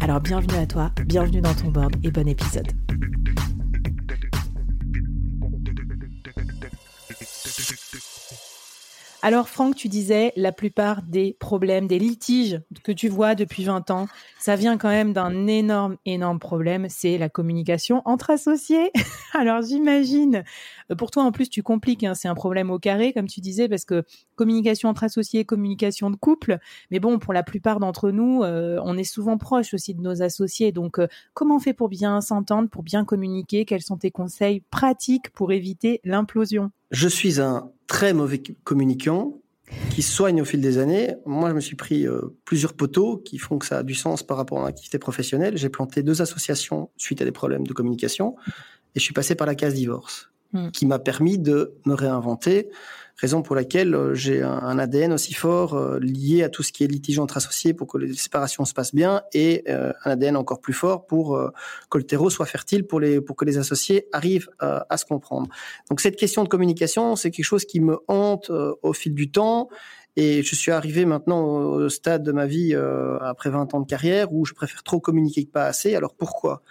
Alors bienvenue à toi, bienvenue dans ton board et bon épisode. Alors Franck, tu disais la plupart des problèmes, des litiges que tu vois depuis 20 ans, ça vient quand même d'un énorme, énorme problème, c'est la communication entre associés. Alors j'imagine, pour toi en plus tu compliques, hein, c'est un problème au carré comme tu disais, parce que communication entre associés, communication de couple, mais bon, pour la plupart d'entre nous, euh, on est souvent proche aussi de nos associés, donc euh, comment on fait pour bien s'entendre, pour bien communiquer? Quels sont tes conseils pratiques pour éviter l'implosion? Je suis un très mauvais communicant qui soigne au fil des années. Moi, je me suis pris euh, plusieurs poteaux qui font que ça a du sens par rapport à mon activité professionnelle. J'ai planté deux associations suite à des problèmes de communication et je suis passé par la case divorce, hmm. qui m'a permis de me réinventer raison pour laquelle euh, j'ai un ADN aussi fort euh, lié à tout ce qui est litige entre associés pour que les séparations se passent bien et euh, un ADN encore plus fort pour que le terreau soit fertile pour, les, pour que les associés arrivent à se comprendre. Donc cette question de communication, c'est quelque chose qui me hante au fil du temps et je suis arrivé maintenant au stade de ma vie, après 20 ans de carrière, où je préfère trop communiquer que pas assez. Alors pourquoi?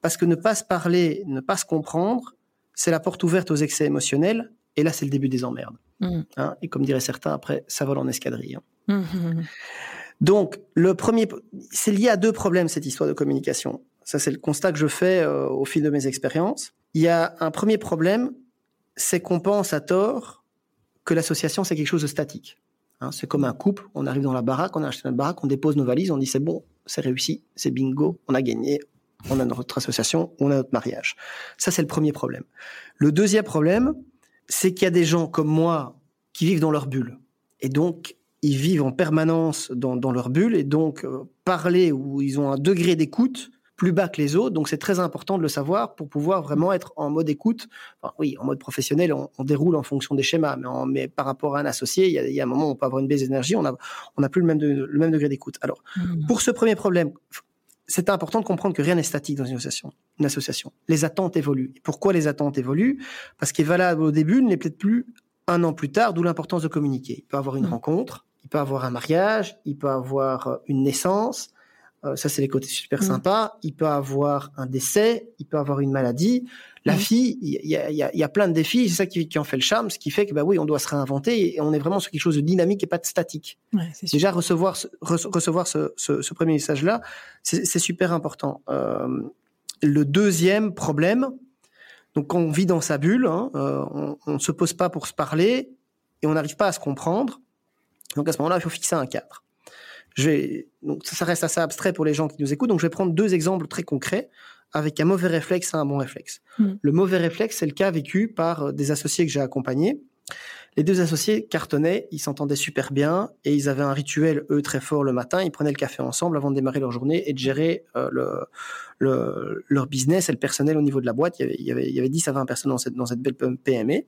Parce que ne pas se parler, ne pas se comprendre, c'est la porte ouverte aux excès émotionnels, et là c'est le début des emmerdes. Mm. Hein, et comme diraient certains, après, ça vole en escadrille. Hein. Mm-hmm. Donc, le premier, c'est lié à deux problèmes, cette histoire de communication. Ça, c'est le constat que je fais euh, au fil de mes expériences. Il y a un premier problème, c'est qu'on pense à tort que l'association, c'est quelque chose de statique. Hein, c'est comme un couple, on arrive dans la baraque, on a acheté notre baraque, on dépose nos valises, on dit c'est bon, c'est réussi, c'est bingo, on a gagné, on a notre association, on a notre mariage. Ça, c'est le premier problème. Le deuxième problème, c'est qu'il y a des gens comme moi qui vivent dans leur bulle. Et donc, ils vivent en permanence dans, leur bulle et donc euh, parler où ils ont un degré d'écoute plus bas que les autres. Donc, c'est très important de le savoir pour pouvoir vraiment être en mode écoute. oui, en mode professionnel, on, déroule en fonction des schémas, mais, mais, par rapport à un associé, il y, a, un moment où on peut avoir une baisse d'énergie, on n'a on a plus le même, le même degré d'écoute. Alors, mmh. pour ce premier problème, c'est important de comprendre que rien n'est statique dans une association. Une association. Les attentes évoluent. pourquoi les attentes évoluent? Parce qu'il est valable au début ne l'est peut-être plus un an plus tard, d'où l'importance de communiquer. Il peut avoir une mmh. rencontre, il peut avoir un mariage, il peut avoir euh, une naissance. Euh, ça, c'est les côtés super mmh. sympas. Il peut avoir un décès, il peut avoir une maladie. La fille, il y a, y a, plein de défis, c'est ça qui, qui, en fait le charme, ce qui fait que bah oui, on doit se réinventer et on est vraiment sur quelque chose de dynamique et pas de statique. Ouais, Déjà recevoir ce, recevoir ce, ce, ce premier message là, c'est super important. Euh, le deuxième problème, donc quand on vit dans sa bulle, hein, euh, on ne se pose pas pour se parler et on n'arrive pas à se comprendre. Donc à ce moment-là, il faut fixer un cadre. Je vais, donc ça, reste assez abstrait pour les gens qui nous écoutent, donc je vais prendre deux exemples très concrets avec un mauvais réflexe et un bon réflexe. Hmm. Le mauvais réflexe, c'est le cas vécu par euh, des associés que j'ai accompagnés. Les deux associés cartonnaient, ils s'entendaient super bien et ils avaient un rituel, eux, très fort le matin. Ils prenaient le café ensemble avant de démarrer leur journée et de gérer euh, le, le, leur business et le personnel au niveau de la boîte. Il y avait, il y avait, il y avait 10 à 20 personnes dans cette, dans cette belle PME.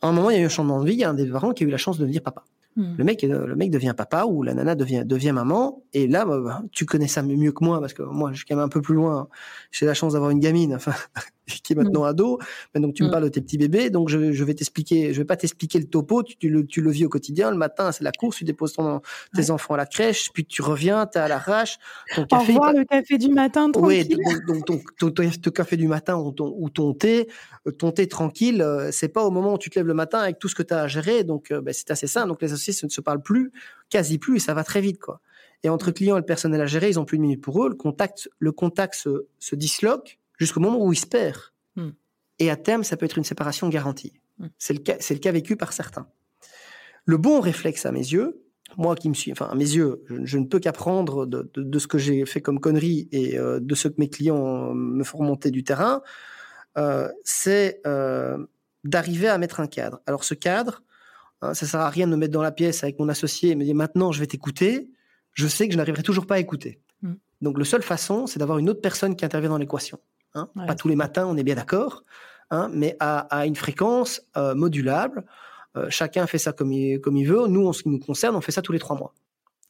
À un moment, il y a eu un changement de vie. Il y a un des parents qui a eu la chance de devenir papa. Hmm. Le mec, le mec devient papa ou la nana devient devient maman. Et là, bah, bah, tu connais ça mieux que moi parce que moi, je suis quand même un peu plus loin. J'ai la chance d'avoir une gamine, enfin, qui est maintenant mm. ado. Mais donc tu me mm. parles de tes petits bébés, donc je, je vais t'expliquer. Je vais pas t'expliquer le topo. Tu, tu, le, tu le vis au quotidien. Le matin, c'est la course. Tu déposes ton, tes enfants à la crèche, puis tu reviens, t'es à l'arrache. Ton café. Au revoir le café du matin tranquille. Oui, donc, ton, ton, ton, café du matin ou ton, ou ton thé, euh, ton thé tranquille, euh, c'est pas au moment où tu te lèves le matin avec tout ce que tu as à gérer. Donc euh, ben, c'est assez simple. Donc les associés ne se parlent plus, quasi plus, et ça va très vite quoi. Et entre clients et le personnel à gérer, ils ont plus de minutes pour eux. Le contact, le contact se, se disloque jusqu'au moment où il se perd. Hmm. Et à terme, ça peut être une séparation garantie. Hmm. C'est le cas, le cas vécu par certains. Le bon réflexe à mes yeux, moi qui me suis, enfin à mes yeux, je, ne peux qu'apprendre de, de, de, ce que j'ai fait comme connerie et euh, de ce que mes clients me font remonter du terrain, euh, c'est euh, d'arriver à mettre un cadre. Alors ce cadre, hein, ça sert à rien de me mettre dans la pièce avec mon associé et me dire maintenant je vais t'écouter. Je sais que je n'arriverai toujours pas à écouter. Mm. Donc la seule façon, c'est d'avoir une autre personne qui intervient dans l'équation. Hein. Pas tous les matins, on est bien d'accord, hein, mais à, à, une fréquence euh, modulable. Euh, chacun fait ça comme il, comme il veut. Nous, en ce qui nous concerne, on fait ça tous les trois mois.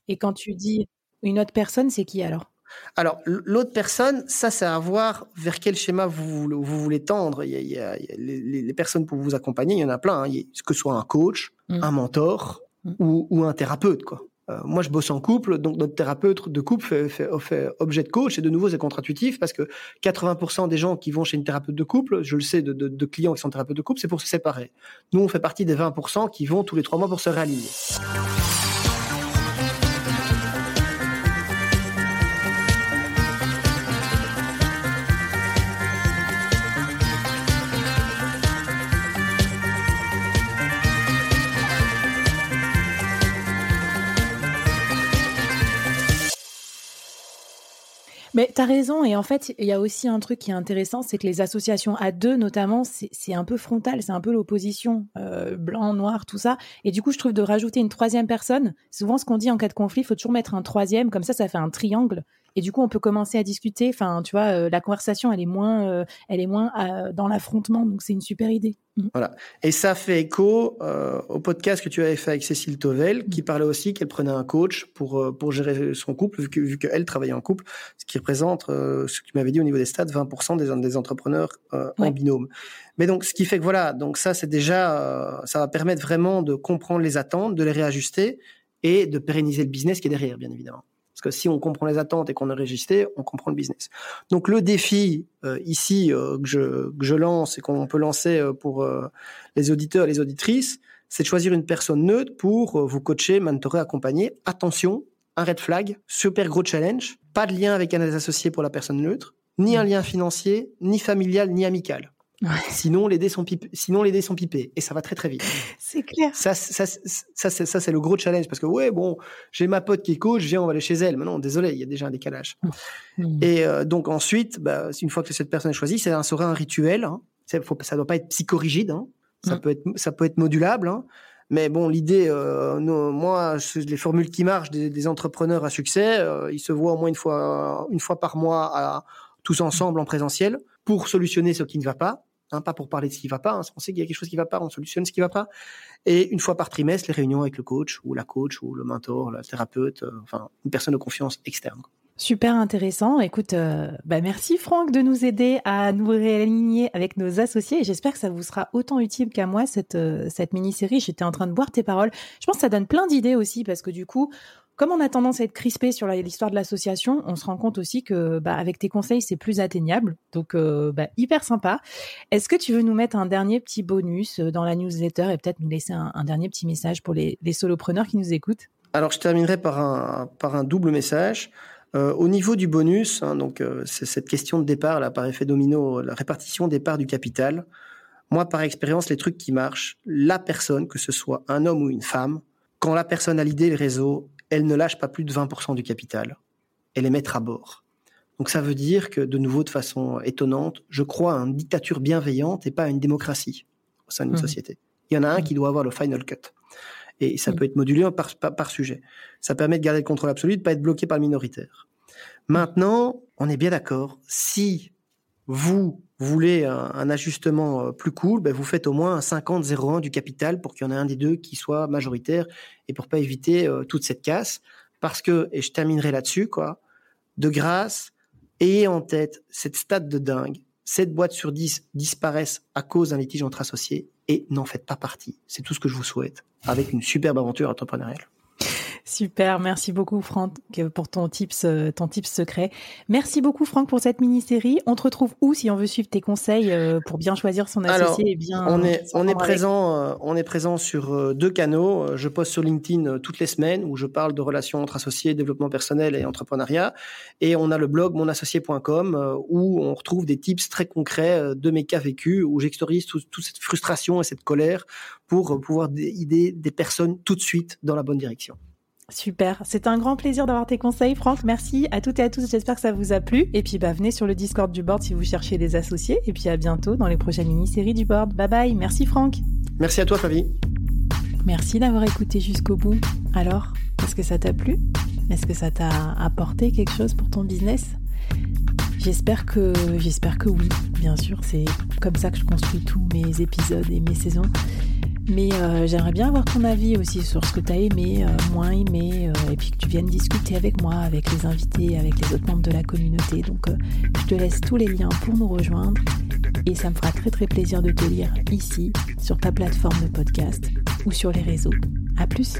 Et quand tu dis une autre personne, c'est qui alors? Alors, l'autre personne, ça, c'est à voir vers quel schéma vous, vous voulez tendre. Il y a, les, personnes pour vous accompagner, il y en a plein. Hein. que ce soit un coach, mmh. un mentor mmh. ou, ou, un thérapeute, quoi. Euh, moi, je bosse en couple, donc notre thérapeute de couple fait, fait, fait objet de coach. Et de nouveau, c'est contre-intuitif parce que 80% des gens qui vont chez une thérapeute de couple, je le sais de, de, de clients qui sont thérapeutes de couple, c'est pour se séparer. Nous, on fait partie des 20% qui vont tous les trois mois pour se réaligner. Mais tu as raison, et en fait, il y a aussi un truc qui est intéressant, c'est que les associations à deux, notamment, c'est un peu frontal, c'est un peu l'opposition, euh, blanc, noir, tout ça. Et du coup, je trouve de rajouter une troisième personne, souvent ce qu'on dit en cas de conflit, il faut toujours mettre un troisième, comme ça, ça fait un triangle. Et du coup, on peut commencer à discuter. Enfin, tu vois, euh, la conversation, elle est moins, euh, elle est moins euh, dans l'affrontement. Donc, c'est une super idée. Mm. Voilà. Et ça fait écho au podcast que tu avais fait avec Cécile Tovel, qui mm. parlait aussi qu'elle prenait un coach pour pour gérer son couple, vu que vu qu'elle travaillait en couple, ce qui représente ce que tu m'avais dit au niveau des stats, 20% des des entrepreneurs en binôme. Mais donc, ce qui fait que voilà, donc ça, c'est déjà, ça va permettre vraiment de comprendre les attentes, de les réajuster et de pérenniser le business qui est derrière, bien évidemment. Si on comprend les attentes et qu'on est régisté, on comprend le business. Donc le défi euh, ici euh, que, je, que, je, lance et qu'on peut lancer euh, pour les auditeurs et les auditrices, c'est de choisir une personne neutre pour vous coacher, mentorer, accompagner. Attention, un red flag, super gros challenge, pas de lien avec un des associés pour la personne neutre, ni un lien financier, ni familial, ni amical. Sinon, les dés sont pipés. Sinon, les dés sont pipés. Et ça va très, très vite. C'est clair. Ça, ça, ça, ça c'est le gros challenge. Parce que, ouais, bon, j'ai ma pote qui est coach, viens, on va aller chez elle. Mais non, désolé, il y a déjà un décalage. Mmh. Et euh, donc, ensuite, bah, une fois que cette personne est choisie, ça sera un rituel. Hein. Ça ne doit pas être psychorigide. Hein. Ça, mmh. peut être, ça peut être modulable. Hein. Mais bon, l'idée, euh, moi, les formules qui marchent des, des entrepreneurs à succès, euh, ils se voient au moins une fois, une fois par mois à, tous ensemble en présentiel pour solutionner ce qui ne va pas Hein, pas pour parler de ce qui va pas. Hein. On sait qu'il y a quelque chose qui va pas, on solutionne ce qui va pas. Et une fois par trimestre, les réunions avec le coach ou la coach ou le mentor, le thérapeute, euh, enfin une personne de confiance externe. Super intéressant. Écoute, euh, bah merci Franck de nous aider à nous réaligner avec nos associés. J'espère que ça vous sera autant utile qu'à moi cette euh, cette mini-série. J'étais en train de boire tes paroles. Je pense que ça donne plein d'idées aussi parce que du coup, comme on a tendance à être crispé sur l'histoire de l'association, on se rend compte aussi que bah, avec tes conseils, c'est plus atteignable. Donc, euh, bah, hyper sympa. Est-ce que tu veux nous mettre un dernier petit bonus euh, dans la newsletter et peut-être nous laisser un, dernier petit message pour les, solopreneurs qui nous écoutent? Alors, je terminerai par un, double message. Euh, au niveau du bonus, hein, donc c'est cette question de départ là par effet domino, la répartition des parts du capital. Moi, par expérience, les trucs qui marchent, la personne, que ce soit un homme ou une femme, quand la personne a l'idée, le réseau, elle ne lâche pas plus de 20% du capital. Elle est mettre à bord. Donc ça veut dire que, de nouveau, de façon étonnante, je crois à une dictature bienveillante et pas à une démocratie au sein d'une mmh. société. Il y en a un qui doit avoir le final cut. Et ça mmh. peut être modulé par, par, sujet. Ça permet de garder le contrôle absolu, de pas être bloqué par le minoritaire. Maintenant, on est bien d'accord. Si vous voulez un, ajustement euh, plus cool, ben vous faites au moins un 50-01 du capital pour qu'il y en ait un des deux qui soit majoritaire et pour pas éviter euh, toute cette casse. Parce que, et je terminerai là-dessus, quoi, de grâce, ayez en tête cette stade de dingue. 7 boîtes sur 10 disparaissent à cause d'un litige entre associés et n'en faites pas partie. C'est tout ce que je vous souhaite avec une superbe aventure entrepreneuriale. Super, merci beaucoup Franck pour ton tips, euh, ton tips secret. Merci beaucoup Franck pour cette mini-série. On te retrouve où si on veut suivre tes conseils euh, pour bien choisir son associé et bien On est on est présent euh, on est présent sur deux canaux. Je poste sur LinkedIn toutes les semaines où je parle de relations entre associés, développement personnel et entrepreneuriat et on a le blog monassocié.com où on retrouve des tips très concrets de mes cas vécus où j'extorise toute cette frustration et cette colère pour pouvoir aider des personnes tout de suite dans la bonne direction. Super, c'est un grand plaisir d'avoir tes conseils, Franck. Merci à toutes et à tous. J'espère que ça vous a plu. Et puis, bah, venez sur le Discord du board si vous cherchez des associés. Et puis, à bientôt dans les prochaines mini-séries du board. Bye bye. Merci, Franck. Merci à toi, Flavie. Merci d'avoir écouté jusqu'au bout. Alors, est-ce que ça t'a plu? Est-ce que ça t'a apporté quelque chose pour ton business? J'espère que, j'espère que oui. Bien sûr, c'est comme ça que je construis tous mes épisodes et mes saisons. Mais euh, j'aimerais bien avoir ton avis aussi sur ce que tu as aimé, euh, moins aimé, euh, et puis que tu viennes discuter avec moi, avec les invités, avec les autres membres de la communauté. Donc je te laisse tous les liens pour nous rejoindre et ça me fera très très plaisir de te lire ici, sur ta plateforme de podcast ou sur les réseaux. A plus